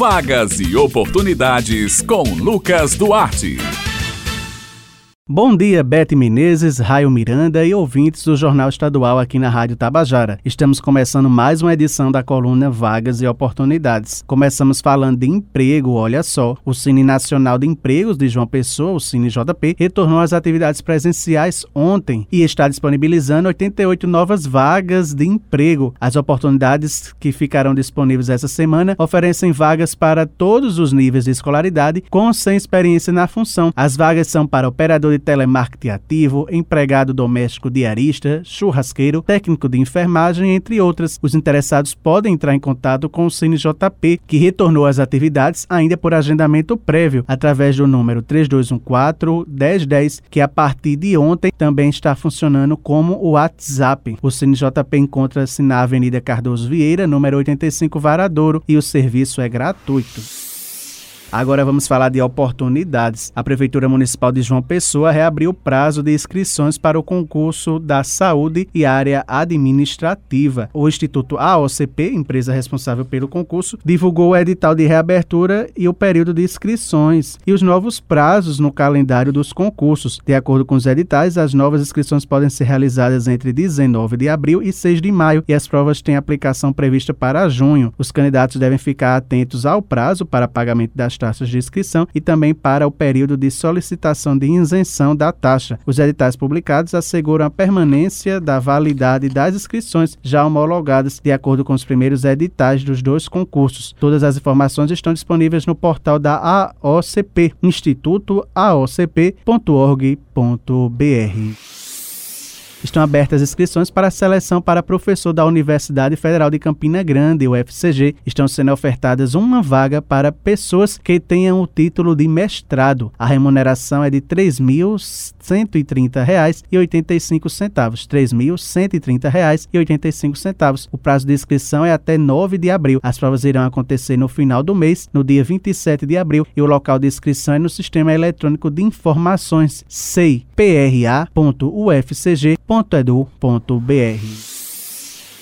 Vagas e oportunidades com Lucas Duarte. Bom dia, Bete Menezes, Raio Miranda e ouvintes do Jornal Estadual aqui na Rádio Tabajara. Estamos começando mais uma edição da coluna Vagas e Oportunidades. Começamos falando de emprego, olha só. O Cine Nacional de Empregos de João Pessoa, o Cine JP, retornou às atividades presenciais ontem e está disponibilizando 88 novas vagas de emprego. As oportunidades que ficarão disponíveis essa semana oferecem vagas para todos os níveis de escolaridade com ou sem experiência na função. As vagas são para operador de telemarketing ativo, empregado doméstico diarista, churrasqueiro, técnico de enfermagem, entre outras. Os interessados podem entrar em contato com o CineJP, que retornou às atividades ainda por agendamento prévio, através do número 3214-1010, que a partir de ontem também está funcionando como o WhatsApp. O CineJP encontra-se na Avenida Cardoso Vieira, número 85 Varadouro, e o serviço é gratuito. Agora vamos falar de oportunidades. A Prefeitura Municipal de João Pessoa reabriu o prazo de inscrições para o concurso da saúde e área administrativa. O Instituto AOCP, empresa responsável pelo concurso, divulgou o edital de reabertura e o período de inscrições e os novos prazos no calendário dos concursos. De acordo com os editais, as novas inscrições podem ser realizadas entre 19 de abril e 6 de maio e as provas têm aplicação prevista para junho. Os candidatos devem ficar atentos ao prazo para pagamento das taxas de inscrição e também para o período de solicitação de isenção da taxa. Os editais publicados asseguram a permanência da validade das inscrições já homologadas de acordo com os primeiros editais dos dois concursos. Todas as informações estão disponíveis no portal da AOCP, Instituto AOCP.org.br. Estão abertas inscrições para a seleção para professor da Universidade Federal de Campina Grande, UFCG. Estão sendo ofertadas uma vaga para pessoas que tenham o título de mestrado. A remuneração é de R$ 3.130,85. R$ 3.130,85. O prazo de inscrição é até 9 de abril. As provas irão acontecer no final do mês, no dia 27 de abril, e o local de inscrição é no Sistema Eletrônico de Informações pra.ufcg www.edu.br.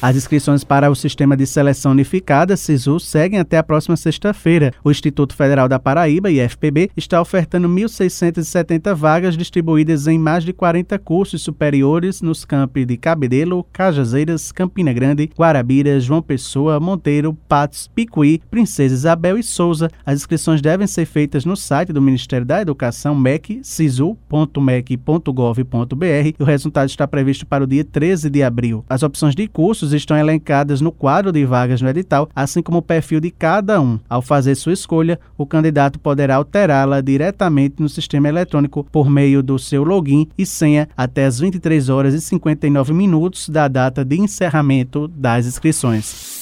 As inscrições para o Sistema de Seleção Unificada, SISU, seguem até a próxima sexta-feira. O Instituto Federal da Paraíba, IFPB, está ofertando 1.670 vagas distribuídas em mais de 40 cursos superiores nos campi de Cabedelo, Cajazeiras, Campina Grande, Guarabira, João Pessoa, Monteiro, Patos, Picuí, Princesa Isabel e Souza. As inscrições devem ser feitas no site do Ministério da Educação, MEC, sisu.mec.gov.br e o resultado está previsto para o dia 13 de abril. As opções de cursos cursos estão elencadas no quadro de vagas no edital, assim como o perfil de cada um. Ao fazer sua escolha, o candidato poderá alterá-la diretamente no sistema eletrônico por meio do seu login e senha até as 23 horas e 59 minutos da data de encerramento das inscrições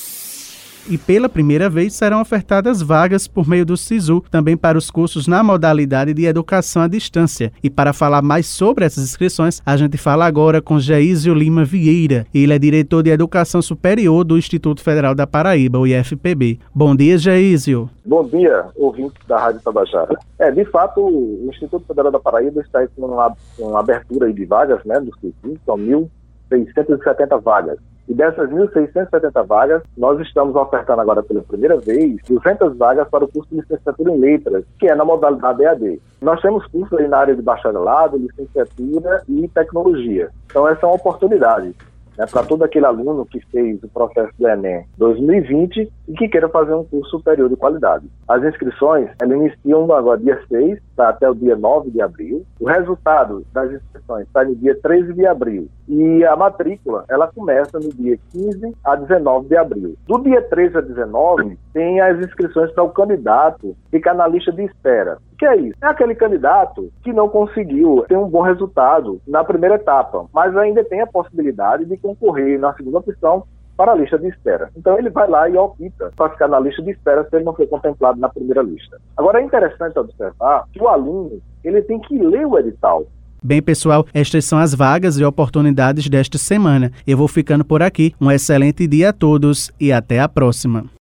e pela primeira vez serão ofertadas vagas por meio do SISU, também para os cursos na modalidade de educação à distância. E para falar mais sobre essas inscrições, a gente fala agora com Geísio Lima Vieira. Ele é diretor de Educação Superior do Instituto Federal da Paraíba, o IFPB. Bom dia, Geísio. Bom dia, ouvintes da Rádio Tabajara. É, de fato, o Instituto Federal da Paraíba está com uma, uma abertura de vagas, né, do SISU, são 1.670 vagas. E dessas 1.670 vagas, nós estamos ofertando agora pela primeira vez 200 vagas para o curso de licenciatura em letras, que é na modalidade EAD. Nós temos cursos aí na área de bacharelado, licenciatura e tecnologia. Então, essa é uma oportunidade né, para todo aquele aluno que fez o processo do Enem 2020 e que queira fazer um curso superior de qualidade. As inscrições elas iniciam agora dia 6 tá, até o dia 9 de abril. O resultado das inscrições sai no dia 13 de abril. E a matrícula, ela começa no dia 15 a 19 de abril. Do dia 13 a 19, tem as inscrições para o candidato ficar na lista de espera. O que é isso? É aquele candidato que não conseguiu ter um bom resultado na primeira etapa, mas ainda tem a possibilidade de concorrer na segunda opção para a lista de espera. Então ele vai lá e opta para ficar na lista de espera se ele não foi contemplado na primeira lista. Agora é interessante observar que o aluno ele tem que ler o edital. Bem, pessoal, estas são as vagas e oportunidades desta semana. Eu vou ficando por aqui. Um excelente dia a todos e até a próxima.